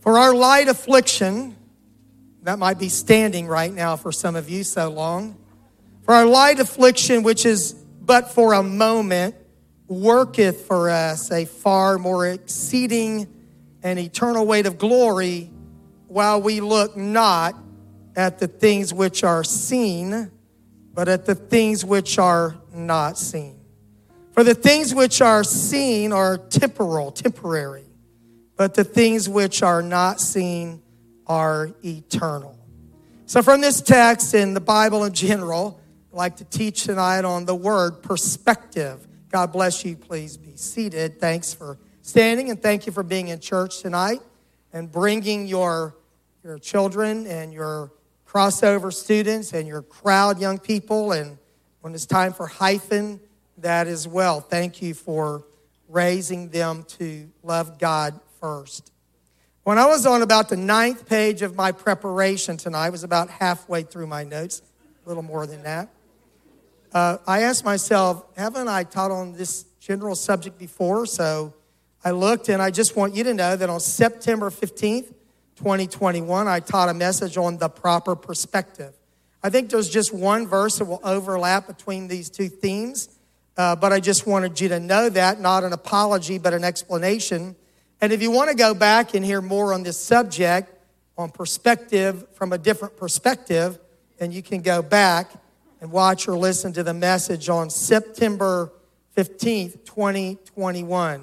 For our light affliction, that might be standing right now for some of you so long. For our light affliction, which is but for a moment, worketh for us a far more exceeding and eternal weight of glory, while we look not at the things which are seen, but at the things which are not seen. For the things which are seen are temporal, temporary, but the things which are not seen are eternal. So, from this text in the Bible in general, I'd like to teach tonight on the word perspective. God bless you. Please be seated. Thanks for standing and thank you for being in church tonight and bringing your, your children and your crossover students and your crowd young people. And when it's time for hyphen, that as well. Thank you for raising them to love God first. When I was on about the ninth page of my preparation tonight, was about halfway through my notes, a little more than that. Uh, I asked myself, haven't I taught on this general subject before? So I looked and I just want you to know that on September 15th, 2021, I taught a message on the proper perspective. I think there's just one verse that will overlap between these two themes, uh, but I just wanted you to know that, not an apology, but an explanation and if you want to go back and hear more on this subject, on perspective from a different perspective, then you can go back and watch or listen to the message on September 15th, 2021.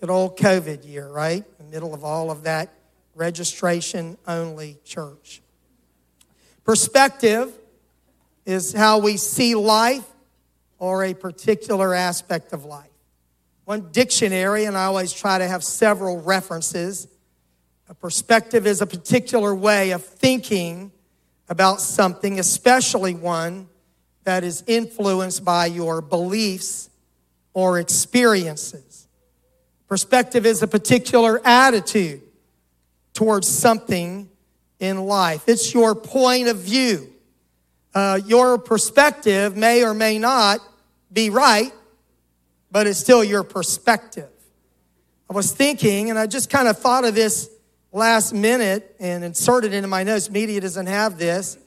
Good old COVID year, right? In the middle of all of that registration only church. Perspective is how we see life or a particular aspect of life one dictionary, and I always try to have several references. A perspective is a particular way of thinking about something, especially one that is influenced by your beliefs or experiences. Perspective is a particular attitude towards something in life, it's your point of view. Uh, your perspective may or may not be right, but it's still your perspective. I was thinking, and I just kind of thought of this last minute and inserted into my notes. Media doesn't have this.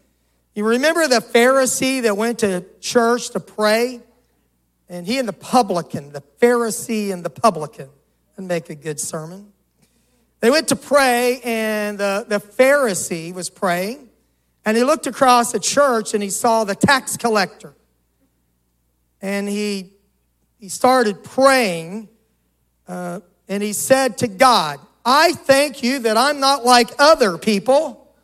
You remember the Pharisee that went to church to pray? And he and the publican, the Pharisee and the publican, and make a good sermon. They went to pray, and the, the Pharisee was praying, and he looked across the church and he saw the tax collector. And he he started praying uh, and he said to God, I thank you that I'm not like other people,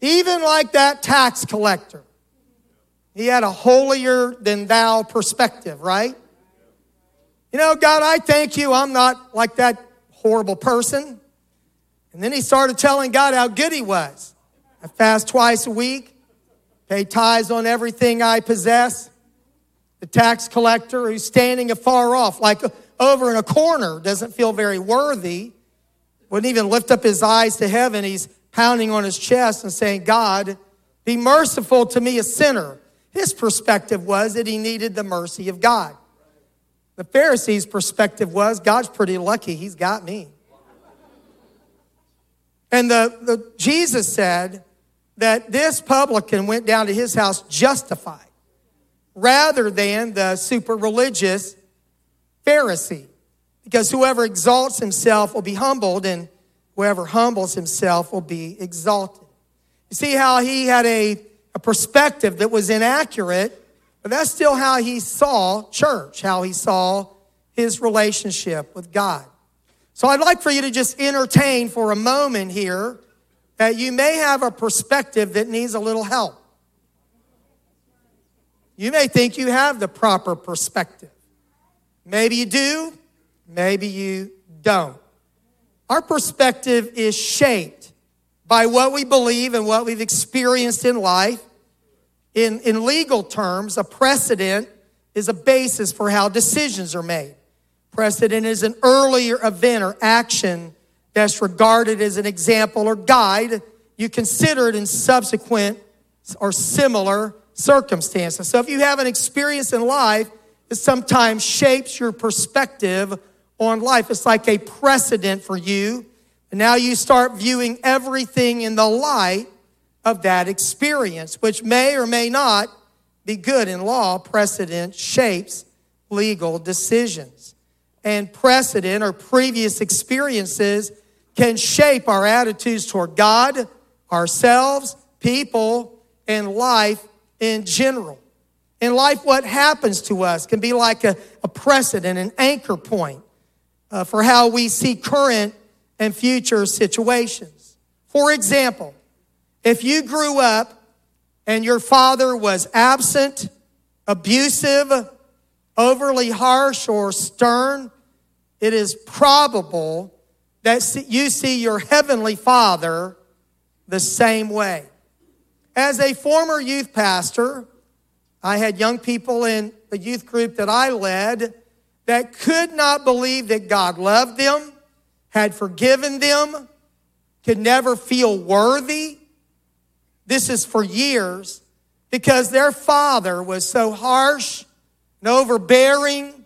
even like that tax collector. He had a holier than thou perspective, right? You know, God, I thank you I'm not like that horrible person. And then he started telling God how good he was. I fast twice a week, pay tithes on everything I possess. The tax collector who's standing afar off, like over in a corner, doesn't feel very worthy, wouldn't even lift up his eyes to heaven. He's pounding on his chest and saying, God, be merciful to me, a sinner. His perspective was that he needed the mercy of God. The Pharisees' perspective was, God's pretty lucky, he's got me. And the, the Jesus said that this publican went down to his house justified rather than the super religious Pharisee. Because whoever exalts himself will be humbled, and whoever humbles himself will be exalted. You see how he had a, a perspective that was inaccurate, but that's still how he saw church, how he saw his relationship with God. So I'd like for you to just entertain for a moment here that you may have a perspective that needs a little help. You may think you have the proper perspective. Maybe you do, maybe you don't. Our perspective is shaped by what we believe and what we've experienced in life. In, in legal terms, a precedent is a basis for how decisions are made. Precedent is an earlier event or action that's regarded as an example or guide you consider it in subsequent or similar circumstances. So if you have an experience in life that sometimes shapes your perspective on life. It's like a precedent for you. And now you start viewing everything in the light of that experience, which may or may not be good in law. Precedent shapes legal decisions. And precedent or previous experiences can shape our attitudes toward God, ourselves, people, and life in general. In life, what happens to us can be like a, a precedent, an anchor point uh, for how we see current and future situations. For example, if you grew up and your father was absent, abusive, overly harsh, or stern, it is probable that you see your heavenly father the same way. As a former youth pastor, I had young people in the youth group that I led that could not believe that God loved them, had forgiven them, could never feel worthy. This is for years because their father was so harsh and overbearing,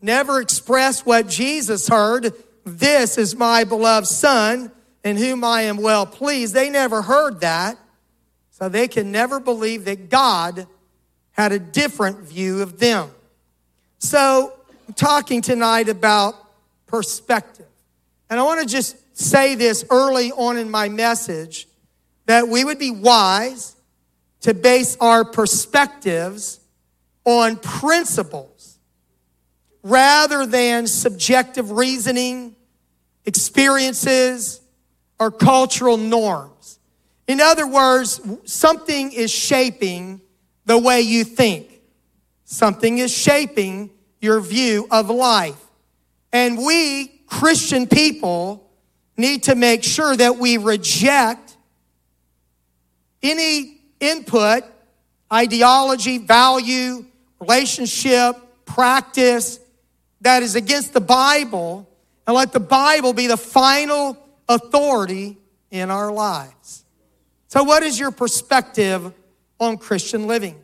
never expressed what Jesus heard. This is my beloved son in whom I am well pleased. They never heard that. So they can never believe that God had a different view of them. So I'm talking tonight about perspective. And I want to just say this early on in my message that we would be wise to base our perspectives on principles rather than subjective reasoning, experiences, or cultural norms. In other words, something is shaping the way you think. Something is shaping your view of life. And we, Christian people, need to make sure that we reject any input, ideology, value, relationship, practice that is against the Bible and let the Bible be the final authority in our lives. So, what is your perspective on Christian living?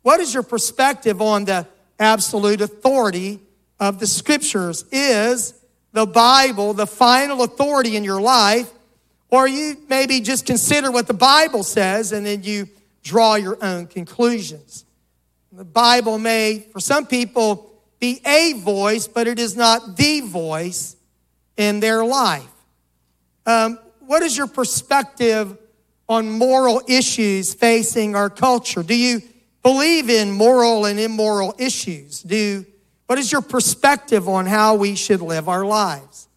What is your perspective on the absolute authority of the scriptures? Is the Bible the final authority in your life? Or you maybe just consider what the Bible says and then you draw your own conclusions. The Bible may, for some people, be a voice, but it is not the voice in their life. Um, what is your perspective on moral issues facing our culture? Do you believe in moral and immoral issues? Do what is your perspective on how we should live our lives?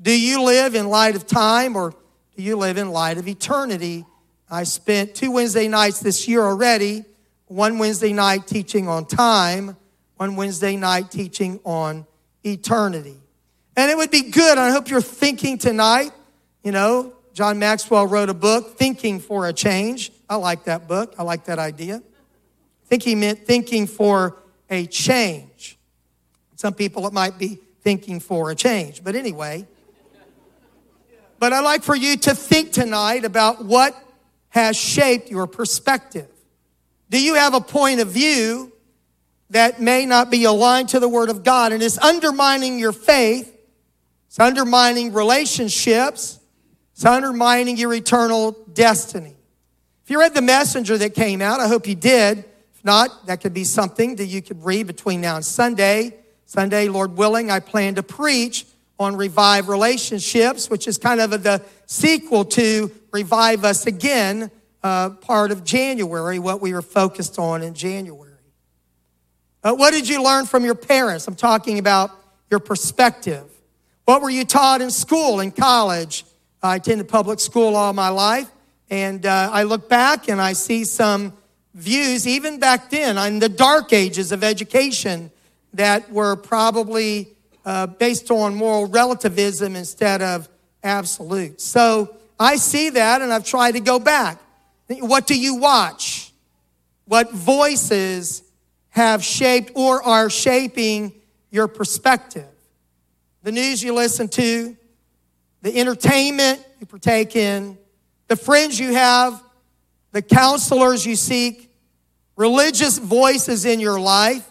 Do you live in light of time or do you live in light of eternity? I spent two Wednesday nights this year already, one Wednesday night teaching on time, one Wednesday night teaching on eternity. And it would be good, I hope you're thinking tonight, you know, John Maxwell wrote a book, Thinking for a Change. I like that book. I like that idea. I think he meant thinking for a change. Some people, it might be thinking for a change. But anyway, but I'd like for you to think tonight about what has shaped your perspective. Do you have a point of view that may not be aligned to the Word of God and is undermining your faith? It's undermining relationships. It's undermining your eternal destiny. If you read The Messenger that came out, I hope you did. If not, that could be something that you could read between now and Sunday. Sunday, Lord willing, I plan to preach on Revive Relationships, which is kind of the sequel to Revive Us Again, uh, part of January, what we were focused on in January. Uh, what did you learn from your parents? I'm talking about your perspective. What were you taught in school, in college, I attended public school all my life, and uh, I look back and I see some views, even back then, in the dark ages of education, that were probably uh, based on moral relativism instead of absolute. So I see that, and I've tried to go back. What do you watch? What voices have shaped or are shaping your perspective? The news you listen to, the entertainment you partake in, the friends you have, the counselors you seek, religious voices in your life,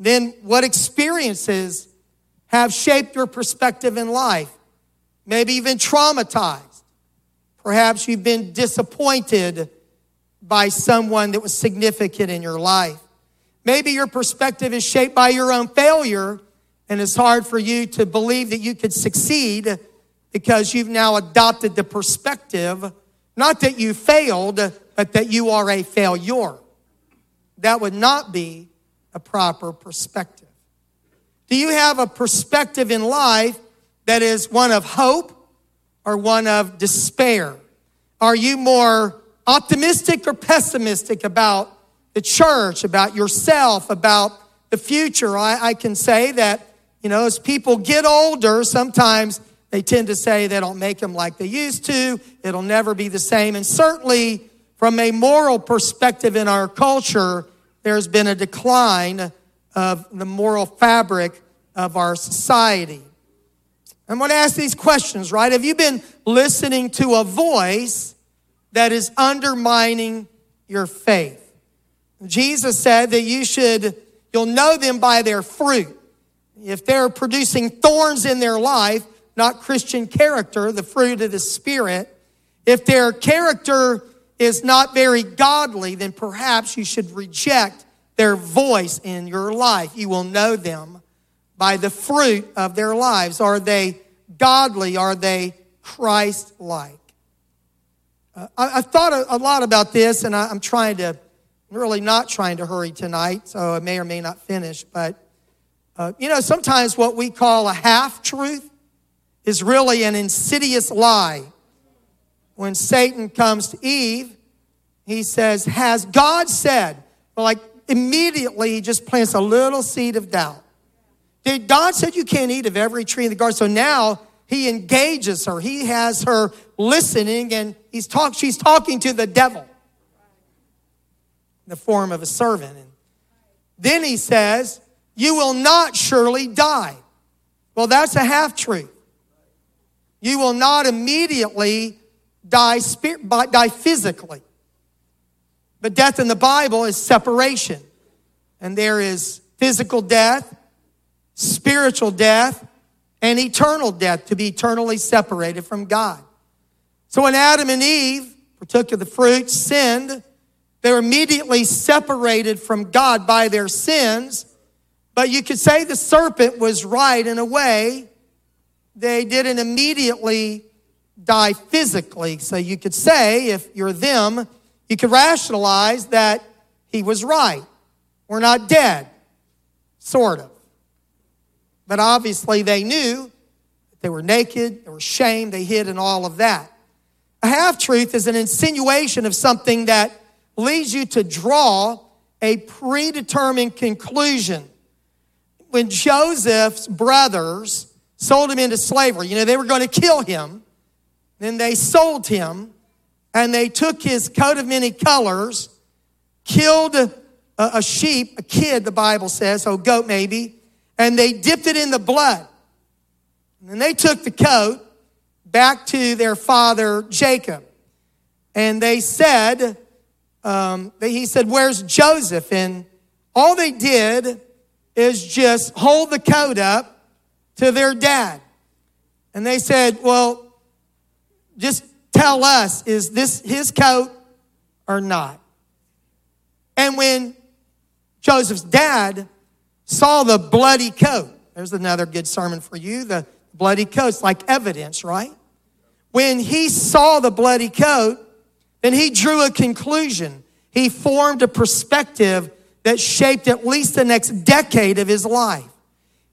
then what experiences have shaped your perspective in life. Maybe even traumatized. Perhaps you've been disappointed by someone that was significant in your life. Maybe your perspective is shaped by your own failure and it's hard for you to believe that you could succeed because you've now adopted the perspective, not that you failed, but that you are a failure. That would not be a proper perspective. Do you have a perspective in life that is one of hope or one of despair? Are you more optimistic or pessimistic about the church, about yourself, about the future? I, I can say that, you know, as people get older, sometimes they tend to say they don't make them like they used to. It'll never be the same. And certainly, from a moral perspective in our culture, there's been a decline of the moral fabric of our society. I'm going to ask these questions, right? Have you been listening to a voice that is undermining your faith? Jesus said that you should, you'll know them by their fruit. If they're producing thorns in their life, not Christian character, the fruit of the Spirit, if their character is not very godly, then perhaps you should reject their voice in your life. You will know them by the fruit of their lives. Are they godly? Are they Christ like? Uh, I, have thought a, a, lot about this, and I, I'm trying to, I'm really not trying to hurry tonight, so I may or may not finish. But, uh, you know, sometimes what we call a half truth is really an insidious lie. When Satan comes to Eve, he says, Has God said? Well, like immediately he just plants a little seed of doubt. Did God said you can't eat of every tree in the garden. So now he engages her. He has her listening and he's talk, she's talking to the devil in the form of a servant. And then he says, You will not surely die. Well, that's a half truth. You will not immediately die, die physically. But death in the Bible is separation. And there is physical death, spiritual death, and eternal death to be eternally separated from God. So when Adam and Eve partook of the fruit, sinned, they were immediately separated from God by their sins. But you could say the serpent was right in a way. They didn't immediately die physically. So you could say, if you're them, you could rationalize that he was right. We're not dead, sort of. But obviously, they knew they were naked, they were shamed, they hid, and all of that. A half truth is an insinuation of something that leads you to draw a predetermined conclusion. When Joseph's brothers sold him into slavery, you know, they were going to kill him, then they sold him and they took his coat of many colors, killed a, a sheep, a kid, the Bible says, or goat maybe, and they dipped it in the blood. And they took the coat back to their father Jacob. And they said, um, he said, Where's Joseph? And all they did is just hold the coat up to their dad. And they said, Well, just tell us, is this his coat or not? And when Joseph's dad saw the bloody coat, there's another good sermon for you. The bloody coat's like evidence, right? When he saw the bloody coat, then he drew a conclusion. He formed a perspective that shaped at least the next decade of his life.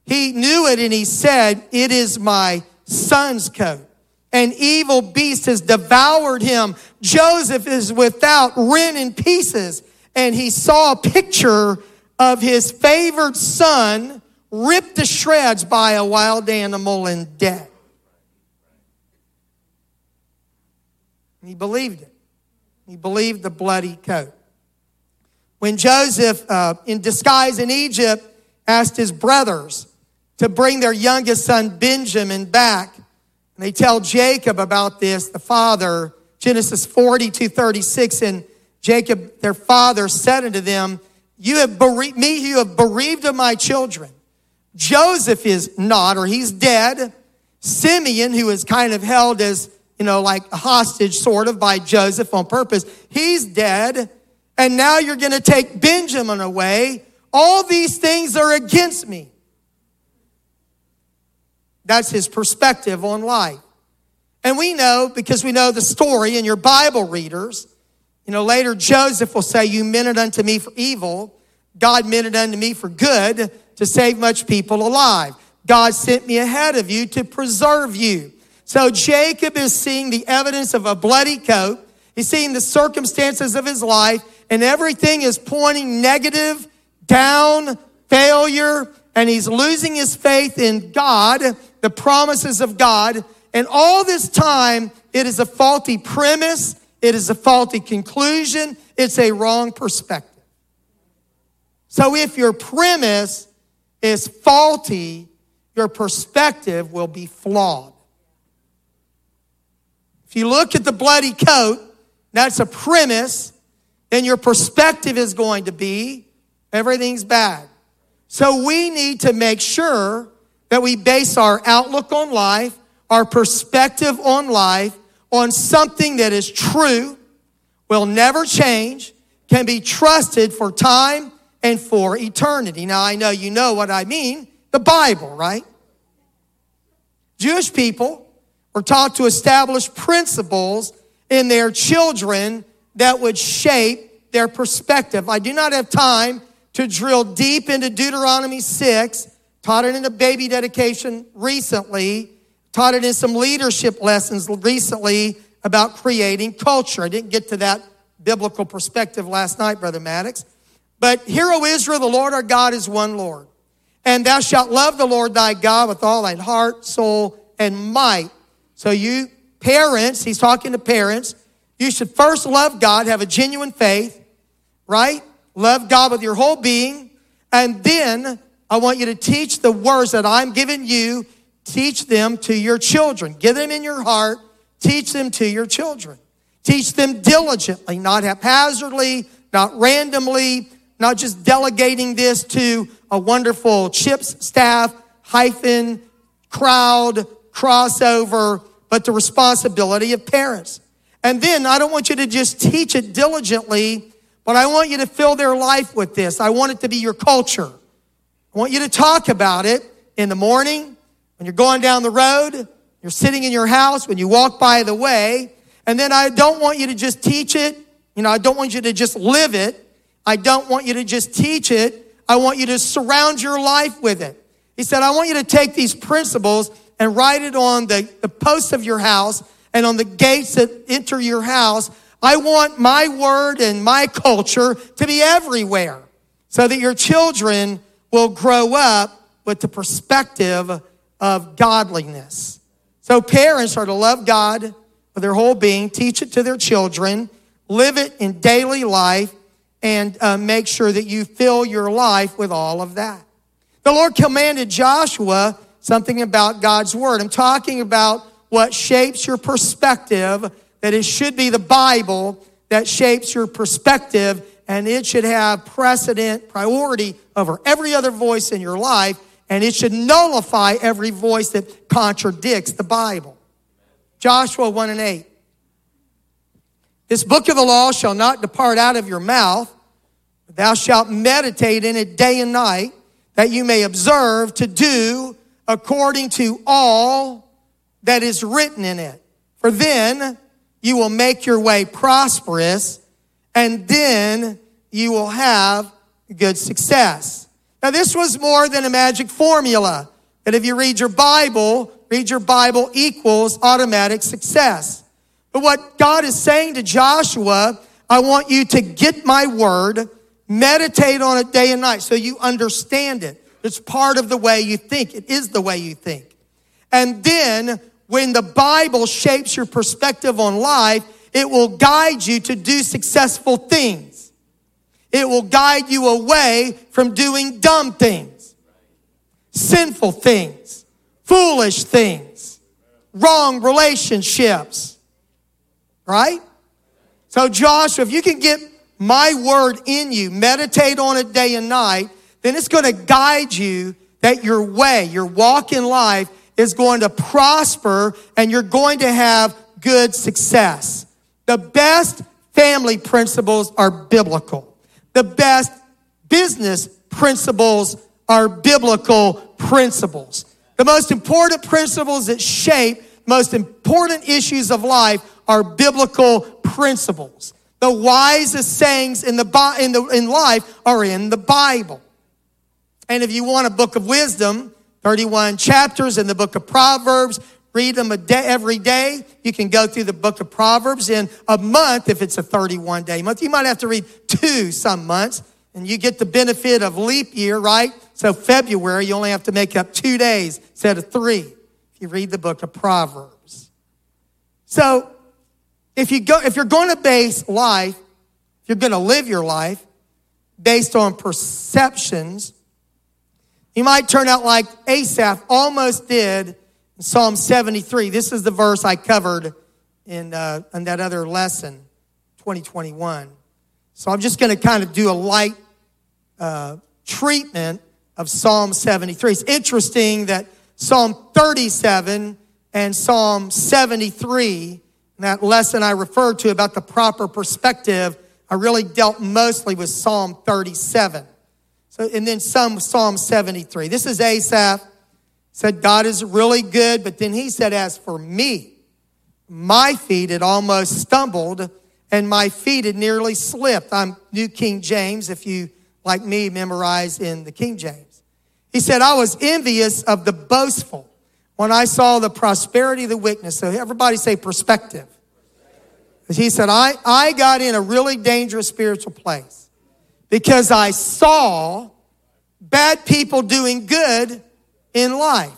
He knew it and he said, It is my son's coat. An evil beast has devoured him. Joseph is without, rent in pieces. And he saw a picture of his favored son ripped to shreds by a wild animal and dead. He believed it. He believed the bloody coat. When Joseph, uh, in disguise in Egypt, asked his brothers to bring their youngest son Benjamin back, and they tell Jacob about this, the father, Genesis 42 36. And Jacob, their father, said unto them, You have bereaved me, you have bereaved of my children. Joseph is not, or he's dead. Simeon, who is kind of held as, you know, like a hostage sort of by Joseph on purpose, he's dead. And now you're going to take Benjamin away. All these things are against me. That's his perspective on life. And we know, because we know the story in your Bible readers, you know, later Joseph will say, You meant it unto me for evil. God meant it unto me for good to save much people alive. God sent me ahead of you to preserve you. So Jacob is seeing the evidence of a bloody coat. He's seeing the circumstances of his life, and everything is pointing negative, down, failure, and he's losing his faith in God, the promises of God. And all this time, it is a faulty premise, it is a faulty conclusion, it's a wrong perspective. So if your premise is faulty, your perspective will be flawed. If you look at the bloody coat, that's a premise, then your perspective is going to be everything's bad. So we need to make sure that we base our outlook on life, our perspective on life, on something that is true, will never change, can be trusted for time and for eternity. Now, I know you know what I mean the Bible, right? Jewish people were taught to establish principles in their children that would shape their perspective. I do not have time to drill deep into Deuteronomy 6, taught it in a baby dedication recently, taught it in some leadership lessons recently about creating culture. I didn't get to that biblical perspective last night, Brother Maddox. But hear, O Israel, the Lord our God is one Lord. And thou shalt love the Lord thy God with all thine heart, soul, and might. So you parents, he's talking to parents, you should first love God, have a genuine faith, right? Love God with your whole being. And then I want you to teach the words that I'm giving you, teach them to your children. Give them in your heart, teach them to your children. Teach them diligently, not haphazardly, not randomly, not just delegating this to a wonderful chips staff, hyphen, crowd, crossover, but the responsibility of parents. And then I don't want you to just teach it diligently, but I want you to fill their life with this. I want it to be your culture. I want you to talk about it in the morning, when you're going down the road, you're sitting in your house, when you walk by the way. And then I don't want you to just teach it. You know, I don't want you to just live it. I don't want you to just teach it. I want you to surround your life with it. He said, I want you to take these principles and write it on the, the posts of your house and on the gates that enter your house. I want my word and my culture to be everywhere so that your children will grow up with the perspective of godliness. So parents are to love God with their whole being, teach it to their children, live it in daily life, and uh, make sure that you fill your life with all of that. The Lord commanded Joshua something about God's word. I'm talking about what shapes your perspective, that it should be the Bible that shapes your perspective, and it should have precedent, priority over every other voice in your life, and it should nullify every voice that contradicts the Bible. Joshua 1 and 8. This book of the law shall not depart out of your mouth, thou shalt meditate in it day and night, that you may observe to do according to all that is written in it. For then you will make your way prosperous, and then you will have good success. Now, this was more than a magic formula that if you read your Bible, read your Bible equals automatic success. But what God is saying to Joshua, I want you to get my word, meditate on it day and night so you understand it. It's part of the way you think. It is the way you think. And then when the Bible shapes your perspective on life, it will guide you to do successful things. It will guide you away from doing dumb things, sinful things, foolish things, wrong relationships, right? So, Joshua, if you can get my word in you, meditate on it day and night, then it's going to guide you that your way, your walk in life is going to prosper and you're going to have good success. The best family principles are biblical. The best business principles are biblical principles. The most important principles that shape most important issues of life are biblical principles. The wisest sayings in, the, in, the, in life are in the Bible. And if you want a book of wisdom, 31 chapters in the book of Proverbs, read them a day, every day. You can go through the book of Proverbs in a month if it's a 31 day month. You might have to read two some months and you get the benefit of leap year, right? So February, you only have to make up two days instead of three if you read the book of Proverbs. So if you go, if you're going to base life, if you're going to live your life based on perceptions, you might turn out like Asaph almost did in Psalm 73. This is the verse I covered in, uh, in that other lesson, 2021. So I'm just going to kind of do a light uh, treatment of Psalm 73. It's interesting that Psalm 37 and Psalm 73, that lesson I referred to about the proper perspective, I really dealt mostly with Psalm 37. And then some Psalm 73. This is Asaph. Said, God is really good, but then he said, As for me, my feet had almost stumbled and my feet had nearly slipped. I'm New King James, if you, like me, memorize in the King James. He said, I was envious of the boastful when I saw the prosperity of the wickedness. So everybody say perspective. He said, I, I got in a really dangerous spiritual place because I saw bad people doing good in life.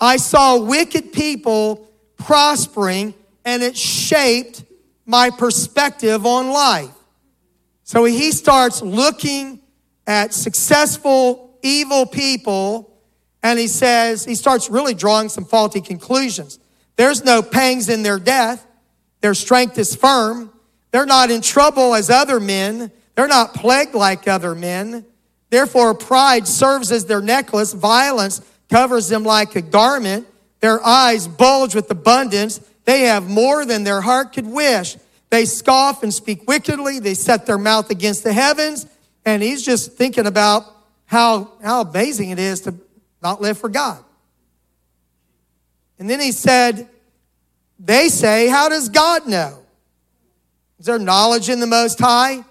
I saw wicked people prospering and it shaped my perspective on life. So he starts looking at successful, evil people and he says, he starts really drawing some faulty conclusions. There's no pangs in their death. Their strength is firm. They're not in trouble as other men. They're not plagued like other men. Therefore, pride serves as their necklace. Violence covers them like a garment. Their eyes bulge with abundance. They have more than their heart could wish. They scoff and speak wickedly. They set their mouth against the heavens. And he's just thinking about how, how amazing it is to not live for God. And then he said, They say, How does God know? Is there knowledge in the Most High?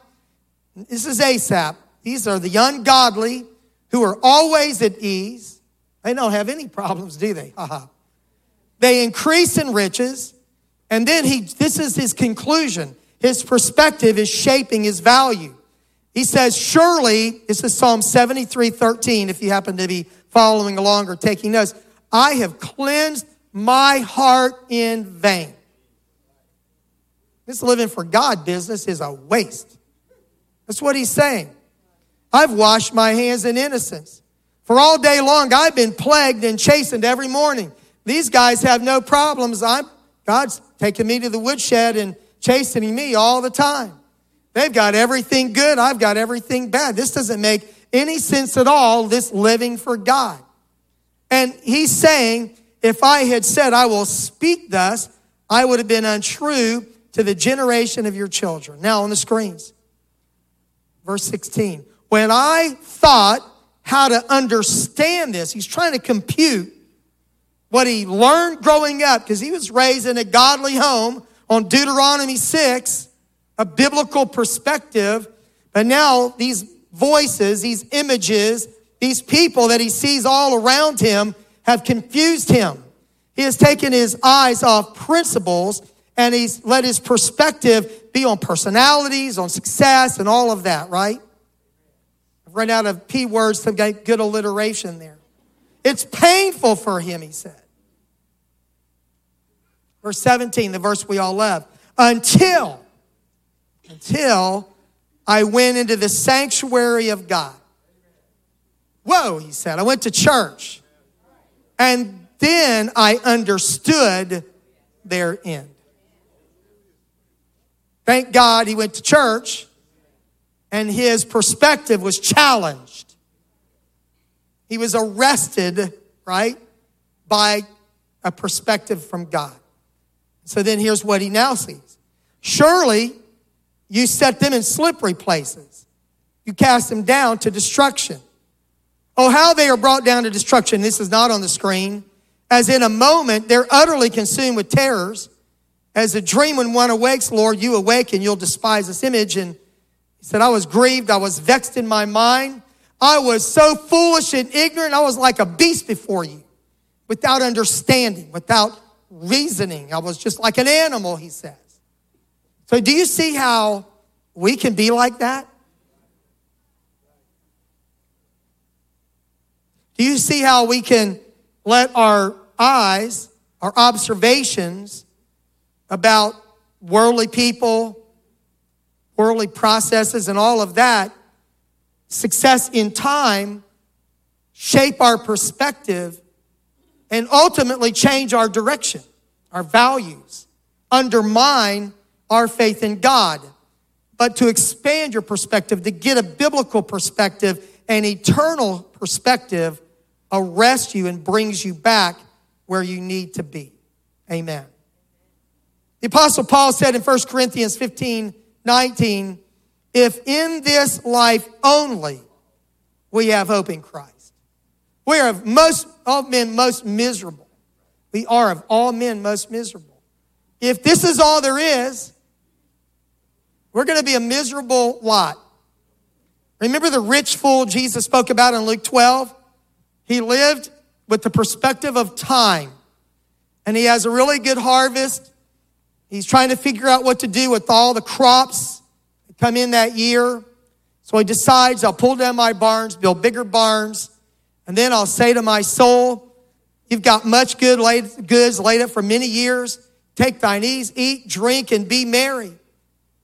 This is Asaph. These are the ungodly who are always at ease. They don't have any problems, do they? they increase in riches. And then he, this is his conclusion. His perspective is shaping his value. He says, Surely, this is Psalm 73 13, if you happen to be following along or taking notes. I have cleansed my heart in vain. This living for God business is a waste. That's what he's saying. I've washed my hands in innocence. For all day long, I've been plagued and chastened every morning. These guys have no problems. I'm, God's taking me to the woodshed and chastening me all the time. They've got everything good. I've got everything bad. This doesn't make any sense at all, this living for God. And he's saying, if I had said, I will speak thus, I would have been untrue to the generation of your children. Now on the screens. Verse 16. When I thought how to understand this, he's trying to compute what he learned growing up because he was raised in a godly home on Deuteronomy 6, a biblical perspective. But now these voices, these images, these people that he sees all around him have confused him. He has taken his eyes off principles and he's let his perspective be on personalities, on success, and all of that, right? I've run out of P words to get good alliteration there. It's painful for him, he said. Verse 17, the verse we all love. Until, until I went into the sanctuary of God. Whoa, he said. I went to church. And then I understood their end. Thank God he went to church and his perspective was challenged. He was arrested, right, by a perspective from God. So then here's what he now sees. Surely you set them in slippery places. You cast them down to destruction. Oh, how they are brought down to destruction. This is not on the screen. As in a moment, they're utterly consumed with terrors. As a dream when one awakes, Lord, you awake and you'll despise this image. And he said, I was grieved. I was vexed in my mind. I was so foolish and ignorant. I was like a beast before you without understanding, without reasoning. I was just like an animal, he says. So, do you see how we can be like that? Do you see how we can let our eyes, our observations about worldly people, worldly processes, and all of that success in time shape our perspective and ultimately change our direction, our values, undermine our faith in God. But to expand your perspective, to get a biblical perspective, an eternal perspective, arrests you and brings you back where you need to be. Amen. The Apostle Paul said in 1 Corinthians 15 19, if in this life only we have hope in Christ, we are of most all men most miserable. We are of all men most miserable. If this is all there is, we're going to be a miserable lot. Remember the rich fool Jesus spoke about in Luke 12? He lived with the perspective of time, and he has a really good harvest. He's trying to figure out what to do with all the crops that come in that year. So he decides, I'll pull down my barns, build bigger barns, and then I'll say to my soul, You've got much good laid, goods laid up for many years. Take thine ease, eat, drink, and be merry.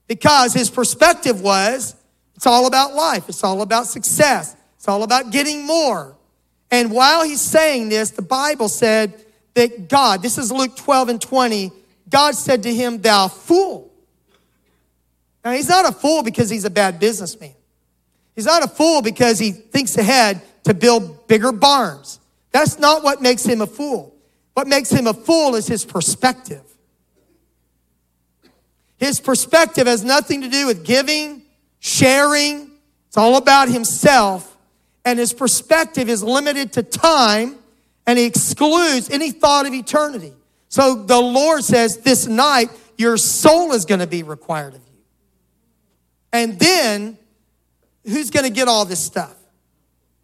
Because his perspective was, it's all about life. It's all about success. It's all about getting more. And while he's saying this, the Bible said that God, this is Luke 12 and 20, God said to him, Thou fool. Now, he's not a fool because he's a bad businessman. He's not a fool because he thinks ahead to build bigger barns. That's not what makes him a fool. What makes him a fool is his perspective. His perspective has nothing to do with giving, sharing. It's all about himself. And his perspective is limited to time and he excludes any thought of eternity. So the Lord says, This night, your soul is going to be required of you. And then, who's going to get all this stuff?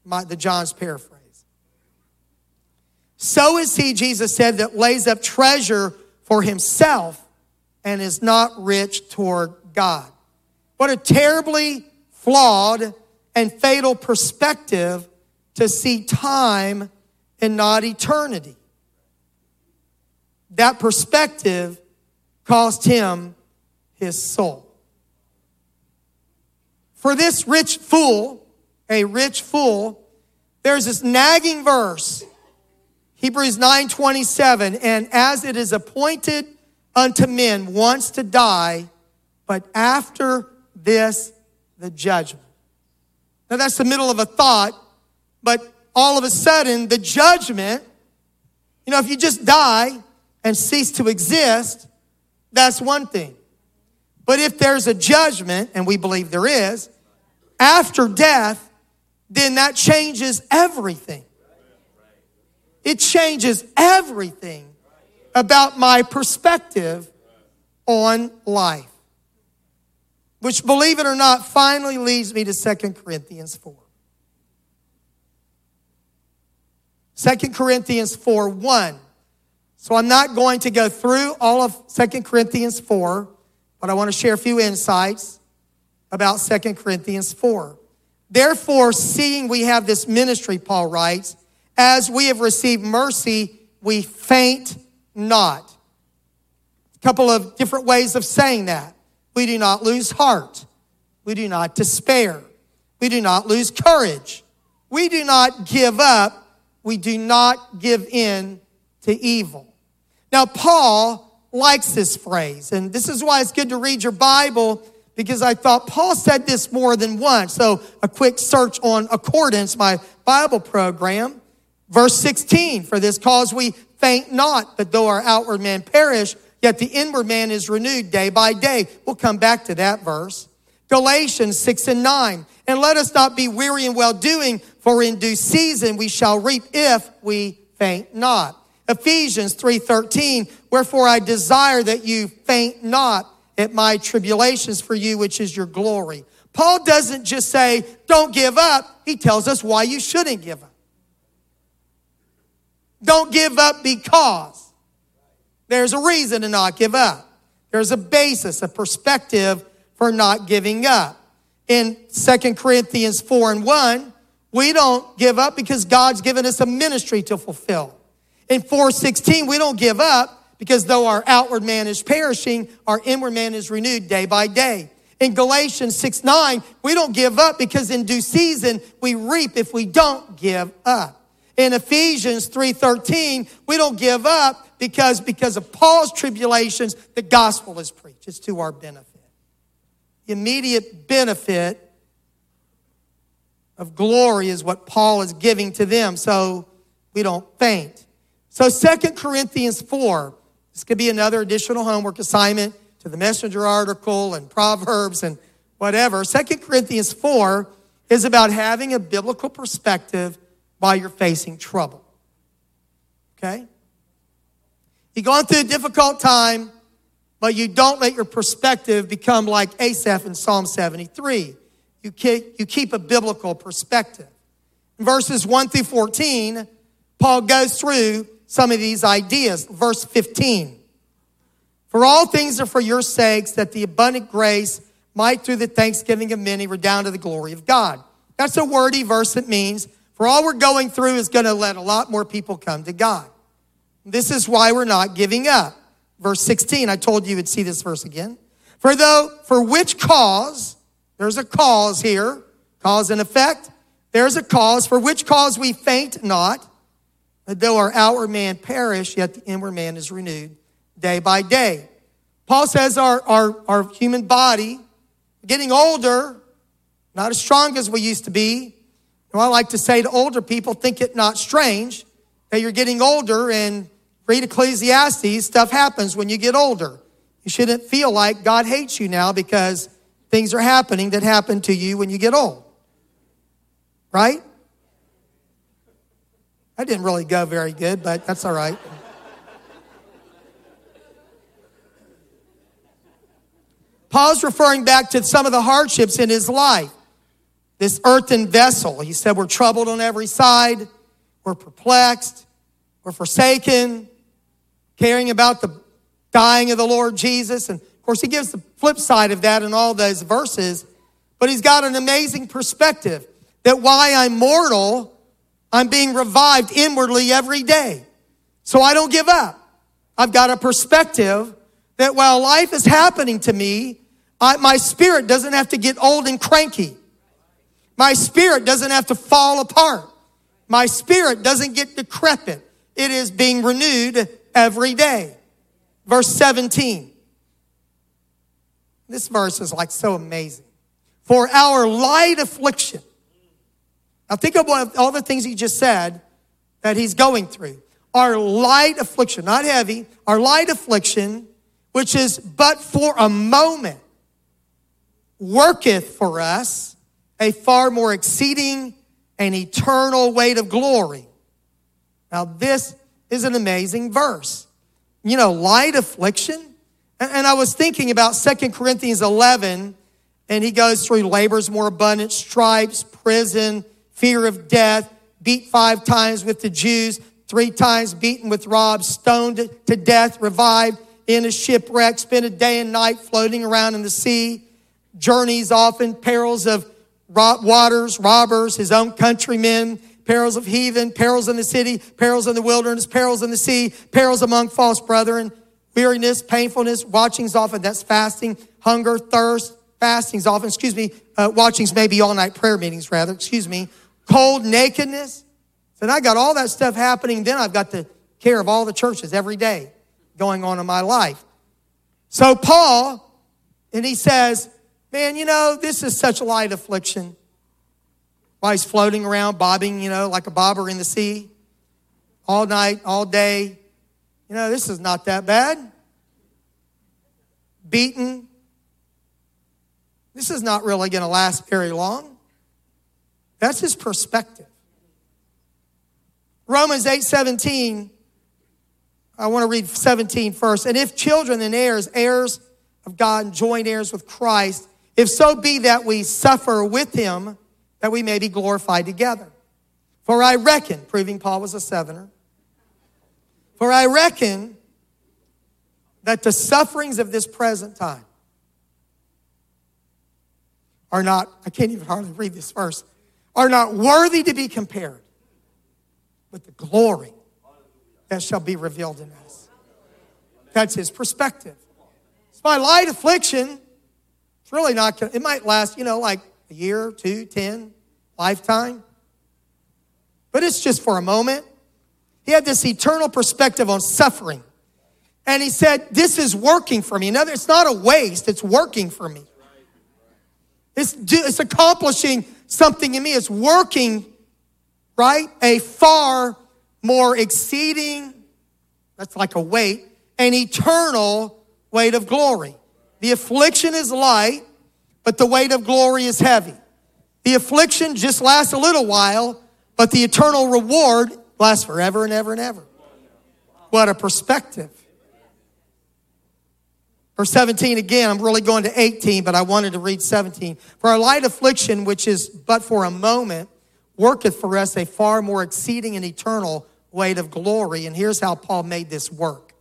My, the Johns paraphrase. So is he, Jesus said, that lays up treasure for himself and is not rich toward God. What a terribly flawed and fatal perspective to see time and not eternity. That perspective cost him his soul. For this rich fool, a rich fool, there's this nagging verse Hebrews 9:27 and as it is appointed unto men once to die but after this the judgment. Now that's the middle of a thought but all of a sudden the judgment you know if you just die and cease to exist that's one thing. But if there's a judgment and we believe there is after death then that changes everything. It changes everything about my perspective on life. Which, believe it or not, finally leads me to 2 Corinthians 4. 2 Corinthians 4 1. So I'm not going to go through all of 2 Corinthians 4, but I want to share a few insights about 2 Corinthians 4. Therefore, seeing we have this ministry, Paul writes, as we have received mercy, we faint not. A couple of different ways of saying that. We do not lose heart. We do not despair. We do not lose courage. We do not give up. We do not give in to evil. Now, Paul likes this phrase, and this is why it's good to read your Bible because I thought Paul said this more than once. So a quick search on Accordance, my Bible program. Verse 16, for this cause we faint not, but though our outward man perish, yet the inward man is renewed day by day. We'll come back to that verse. Galatians 6 and 9. And let us not be weary in well doing, for in due season we shall reap if we faint not. Ephesians 3:13 Wherefore I desire that you faint not at my tribulations for you which is your glory. Paul doesn't just say don't give up, he tells us why you shouldn't give up. Don't give up because there's a reason to not give up. There's a basis, a perspective for not giving up. In 2 Corinthians 4 and 1, we don't give up because God's given us a ministry to fulfill. In 416, we don't give up because though our outward man is perishing, our inward man is renewed day by day. In Galatians 6 9, we don't give up because in due season we reap if we don't give up. In Ephesians 3:13, we don't give up because because of Paul's tribulations, the gospel is preached. It's to our benefit. The immediate benefit of glory is what Paul is giving to them, so we don't faint. So Second Corinthians 4, this could be another additional homework assignment to the messenger article and Proverbs and whatever. Second Corinthians 4 is about having a biblical perspective while you're facing trouble. Okay? You're going through a difficult time, but you don't let your perspective become like Asaph in Psalm 73. You keep, you keep a biblical perspective. In verses 1 through 14, Paul goes through some of these ideas. Verse 15. For all things are for your sakes, that the abundant grace might through the thanksgiving of many redound to the glory of God. That's a wordy verse that means for all we're going through is going to let a lot more people come to God. This is why we're not giving up. Verse 16, I told you would see this verse again. For though, for which cause, there's a cause here, cause and effect. There's a cause, for which cause we faint not, though our outward man perish, yet the inward man is renewed day by day. Paul says our, our, our human body, getting older, not as strong as we used to be. And I like to say to older people, think it not strange that you're getting older and read Ecclesiastes, stuff happens when you get older. You shouldn't feel like God hates you now because things are happening that happen to you when you get old. Right? That didn't really go very good, but that's all right. Paul's referring back to some of the hardships in his life. This earthen vessel. He said, We're troubled on every side, we're perplexed, we're forsaken, caring about the dying of the Lord Jesus. And of course, he gives the flip side of that in all those verses, but he's got an amazing perspective that why I'm mortal, I'm being revived inwardly every day. So I don't give up. I've got a perspective that while life is happening to me, I, my spirit doesn't have to get old and cranky. My spirit doesn't have to fall apart. My spirit doesn't get decrepit. It is being renewed every day. Verse 17. This verse is like so amazing. For our light affliction, now think of all the things he just said that he's going through. Our light affliction, not heavy, our light affliction, which is but for a moment, worketh for us a far more exceeding and eternal weight of glory. Now, this is an amazing verse. You know, light affliction. And I was thinking about Second Corinthians 11, and he goes through labors more abundant, stripes, prison, fear of death, beat five times with the Jews, three times beaten with rods, stoned to death, revived in a shipwreck, spent a day and night floating around in the sea, journeys often, perils of waters, robbers, his own countrymen, perils of heathen, perils in the city, perils in the wilderness, perils in the sea, perils among false brethren, weariness, painfulness, watchings often, that's fasting, hunger, thirst, fastings often, excuse me, uh, watchings maybe all night prayer meetings rather, excuse me, cold, nakedness. And I got all that stuff happening. Then I've got the care of all the churches every day going on in my life. So Paul, and he says, Man, you know, this is such a light affliction. While he's floating around, bobbing, you know, like a bobber in the sea, all night, all day. You know, this is not that bad. Beaten. This is not really going to last very long. That's his perspective. Romans 8 17, I want to read 17 first. And if children and heirs, heirs of God and joint heirs with Christ, if so be that we suffer with him, that we may be glorified together. For I reckon, proving Paul was a southerner, for I reckon that the sufferings of this present time are not, I can't even hardly read this verse, are not worthy to be compared with the glory that shall be revealed in us. That's his perspective. It's my light affliction. It's really not, it might last, you know, like a year, two, ten, lifetime. But it's just for a moment. He had this eternal perspective on suffering. And he said, This is working for me. Another, it's not a waste, it's working for me. It's, it's accomplishing something in me. is working, right? A far more exceeding, that's like a weight, an eternal weight of glory. The affliction is light, but the weight of glory is heavy. The affliction just lasts a little while, but the eternal reward lasts forever and ever and ever. What a perspective. Verse 17 again, I'm really going to 18, but I wanted to read 17. For our light affliction, which is but for a moment, worketh for us a far more exceeding and eternal weight of glory. And here's how Paul made this work.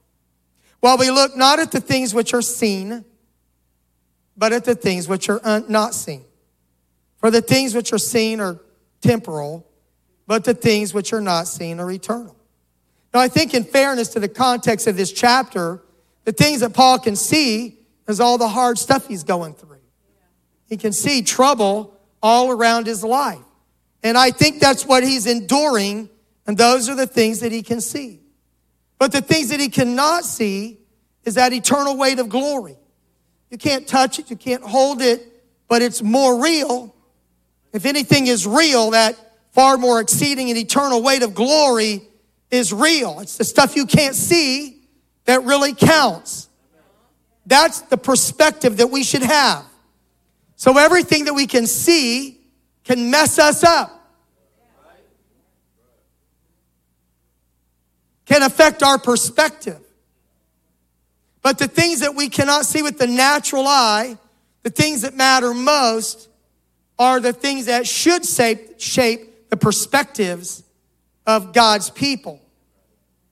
While we look not at the things which are seen, but at the things which are un- not seen. For the things which are seen are temporal, but the things which are not seen are eternal. Now, I think, in fairness to the context of this chapter, the things that Paul can see is all the hard stuff he's going through. He can see trouble all around his life. And I think that's what he's enduring, and those are the things that he can see. But the things that he cannot see is that eternal weight of glory. You can't touch it, you can't hold it, but it's more real. If anything is real, that far more exceeding and eternal weight of glory is real. It's the stuff you can't see that really counts. That's the perspective that we should have. So everything that we can see can mess us up. Can affect our perspective. But the things that we cannot see with the natural eye, the things that matter most, are the things that should shape, shape the perspectives of God's people.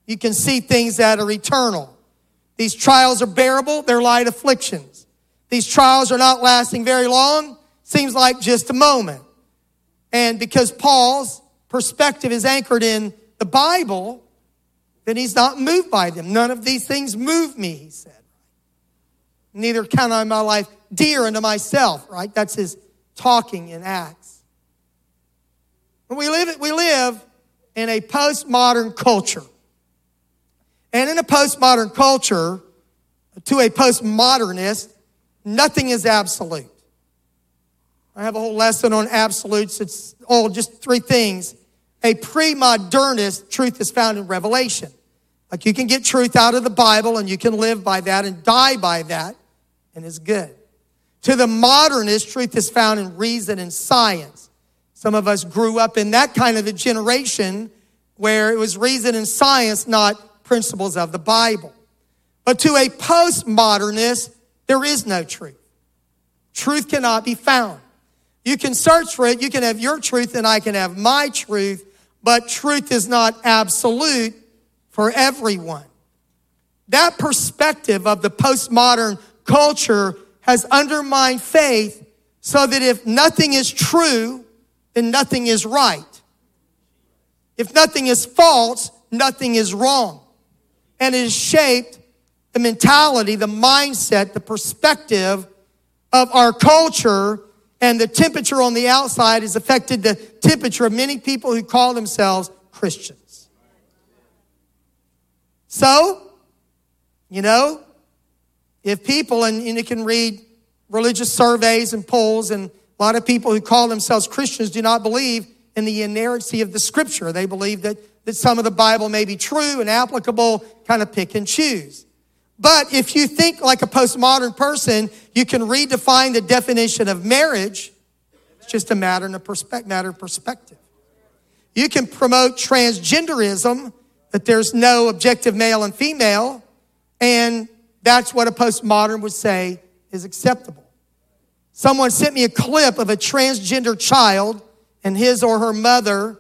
You can see things that are eternal. These trials are bearable, they're light afflictions. These trials are not lasting very long, seems like just a moment. And because Paul's perspective is anchored in the Bible, then he's not moved by them. None of these things move me, he said. Neither count I my life dear unto myself, right? That's his talking in Acts. We live, we live in a postmodern culture. And in a postmodern culture, to a postmodernist, nothing is absolute. I have a whole lesson on absolutes. It's all just three things. A pre modernist, truth is found in Revelation. Like you can get truth out of the Bible and you can live by that and die by that, and it's good. To the modernist, truth is found in reason and science. Some of us grew up in that kind of a generation where it was reason and science, not principles of the Bible. But to a postmodernist, there is no truth. Truth cannot be found. You can search for it, you can have your truth, and I can have my truth, but truth is not absolute for everyone. That perspective of the postmodern culture has undermined faith so that if nothing is true, then nothing is right. If nothing is false, nothing is wrong. And it has shaped the mentality, the mindset, the perspective of our culture, and the temperature on the outside has affected the temperature of many people who call themselves Christians. So, you know, if people, and, and you can read religious surveys and polls, and a lot of people who call themselves Christians do not believe in the inerrancy of the scripture. They believe that, that some of the Bible may be true and applicable, kind of pick and choose. But if you think like a postmodern person, you can redefine the definition of marriage. It's just a matter of, perspective, matter of perspective. You can promote transgenderism, that there's no objective male and female, and that's what a postmodern would say is acceptable. Someone sent me a clip of a transgender child and his or her mother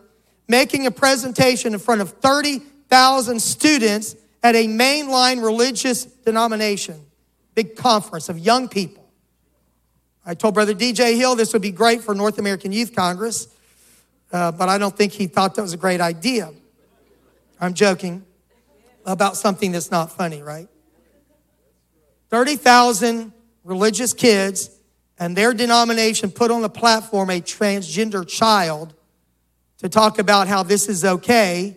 making a presentation in front of 30,000 students at a mainline religious denomination, big conference of young people. I told Brother DJ Hill this would be great for North American Youth Congress, uh, but I don't think he thought that was a great idea. I'm joking about something that's not funny, right? 30,000 religious kids and their denomination put on the platform a transgender child to talk about how this is okay.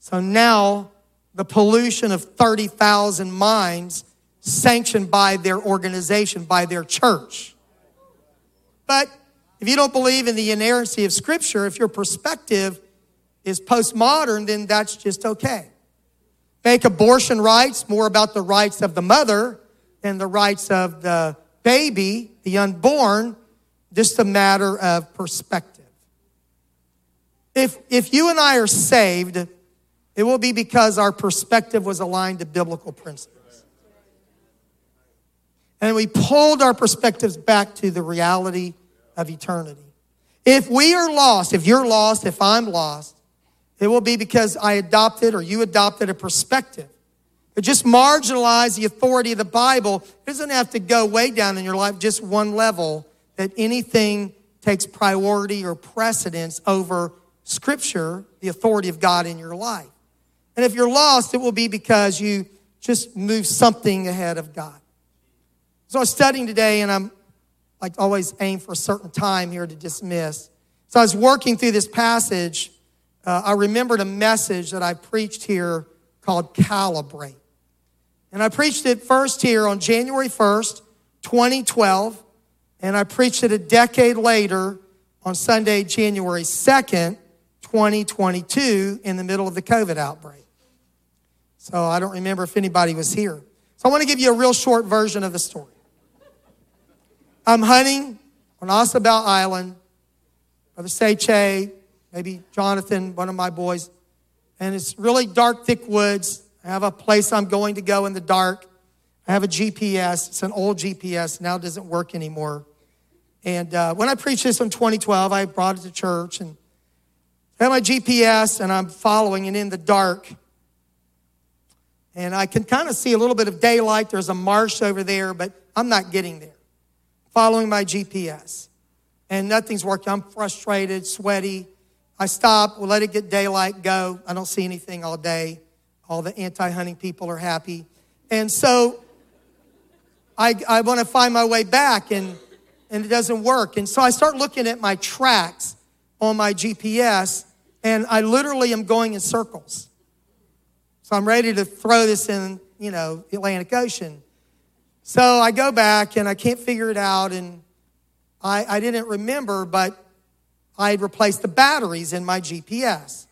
So now the pollution of 30,000 minds sanctioned by their organization, by their church. But if you don't believe in the inerrancy of Scripture, if your perspective is postmodern, then that's just okay. Make abortion rights more about the rights of the mother than the rights of the baby, the unborn, just a matter of perspective. If, if you and I are saved, it will be because our perspective was aligned to biblical principles. And we pulled our perspectives back to the reality of eternity. If we are lost, if you're lost, if I'm lost, it will be because I adopted or you adopted a perspective. It just marginalize the authority of the Bible. It doesn't have to go way down in your life, just one level, that anything takes priority or precedence over Scripture, the authority of God in your life. And if you're lost, it will be because you just move something ahead of God. So I was studying today, and I'm like always aim for a certain time here to dismiss. So I was working through this passage. Uh, I remembered a message that I preached here called Calibrate. And I preached it first here on January 1st, 2012. And I preached it a decade later on Sunday, January 2nd, 2022, in the middle of the COVID outbreak. So I don't remember if anybody was here. So I want to give you a real short version of the story. I'm hunting on Ossabaw Island. Brother Seche, maybe Jonathan, one of my boys. And it's really dark, thick woods. I have a place I'm going to go in the dark. I have a GPS. It's an old GPS. Now it doesn't work anymore. And uh, when I preached this in 2012, I brought it to church and I have my GPS and I'm following and in the dark and I can kind of see a little bit of daylight. There's a marsh over there, but I'm not getting there. Following my GPS. And nothing's working. I'm frustrated, sweaty. I stop, we'll let it get daylight, go. I don't see anything all day. All the anti hunting people are happy. And so I, I want to find my way back, and, and it doesn't work. And so I start looking at my tracks on my GPS, and I literally am going in circles. So I'm ready to throw this in, you know, the Atlantic Ocean. So I go back and I can't figure it out. And I, I didn't remember, but I had replaced the batteries in my GPS.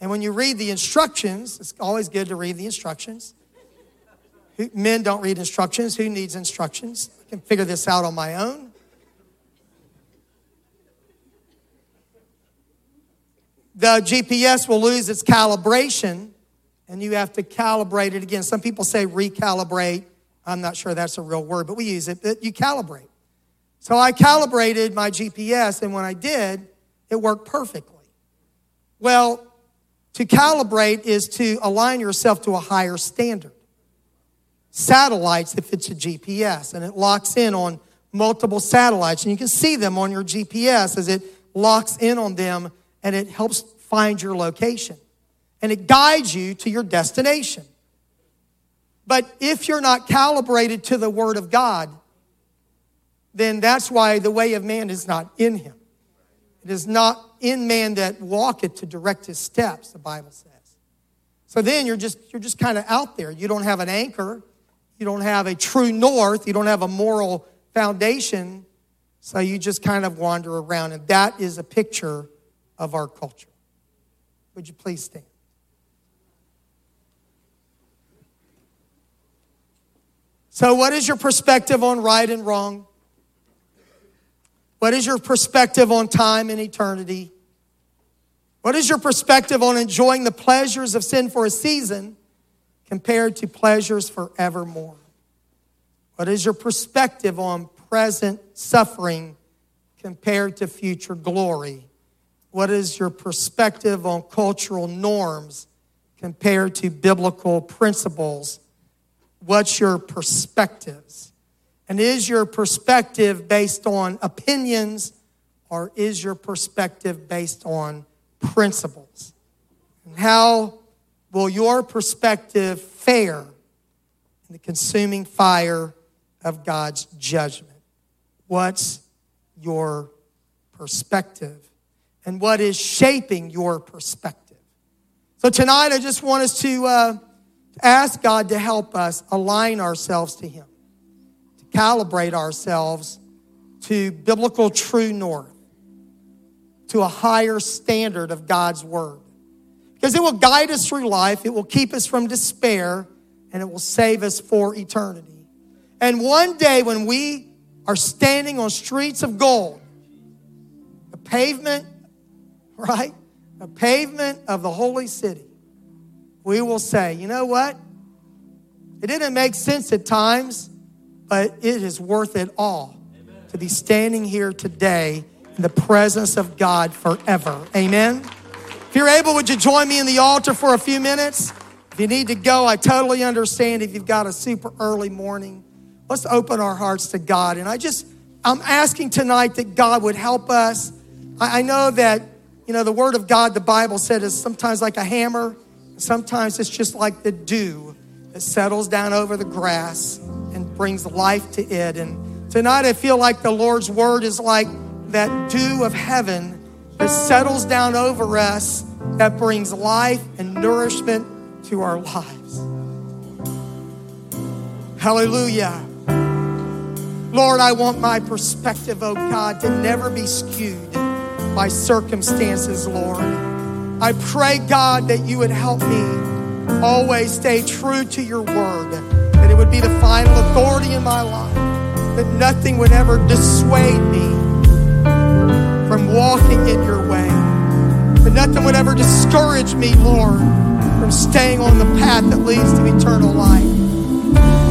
And when you read the instructions, it's always good to read the instructions. Men don't read instructions. Who needs instructions? I can figure this out on my own. The GPS will lose its calibration and you have to calibrate it again. Some people say recalibrate. I'm not sure that's a real word, but we use it. But you calibrate. So I calibrated my GPS, and when I did, it worked perfectly. Well, to calibrate is to align yourself to a higher standard. Satellites, if it's a GPS, and it locks in on multiple satellites, and you can see them on your GPS as it locks in on them and it helps find your location and it guides you to your destination. But if you're not calibrated to the Word of God, then that's why the way of man is not in him. It is not in man that walketh to direct his steps, the Bible says. So then you're just you're just kind of out there. You don't have an anchor, you don't have a true north, you don't have a moral foundation, so you just kind of wander around. And that is a picture of our culture. Would you please stand? So, what is your perspective on right and wrong? What is your perspective on time and eternity? What is your perspective on enjoying the pleasures of sin for a season compared to pleasures forevermore? What is your perspective on present suffering compared to future glory? What is your perspective on cultural norms compared to biblical principles? What's your perspectives? And is your perspective based on opinions or is your perspective based on principles? And how will your perspective fare in the consuming fire of God's judgment? What's your perspective? And what is shaping your perspective? So tonight, I just want us to uh, ask God to help us align ourselves to Him to calibrate ourselves to biblical true north, to a higher standard of God's word. Because it will guide us through life, it will keep us from despair, and it will save us for eternity. And one day when we are standing on streets of gold, a pavement, right? A pavement of the holy city, we will say, you know what? It didn't make sense at times but it is worth it all to be standing here today in the presence of God forever. Amen. If you're able, would you join me in the altar for a few minutes? If you need to go, I totally understand if you've got a super early morning. Let's open our hearts to God. And I just, I'm asking tonight that God would help us. I, know that, you know, the Word of God, the Bible said, is sometimes like a hammer, sometimes it's just like the dew that settles down over the grass and brings life to it. And tonight I feel like the Lord's word is like that dew of heaven that settles down over us that brings life and nourishment to our lives. Hallelujah. Lord, I want my perspective, oh God, to never be skewed by circumstances, Lord. I pray, God, that you would help me always stay true to your word that it would be the final authority in my life, that nothing would ever dissuade me walking in your way, But nothing would ever discourage me, Lord, from staying on the path that leads to eternal life.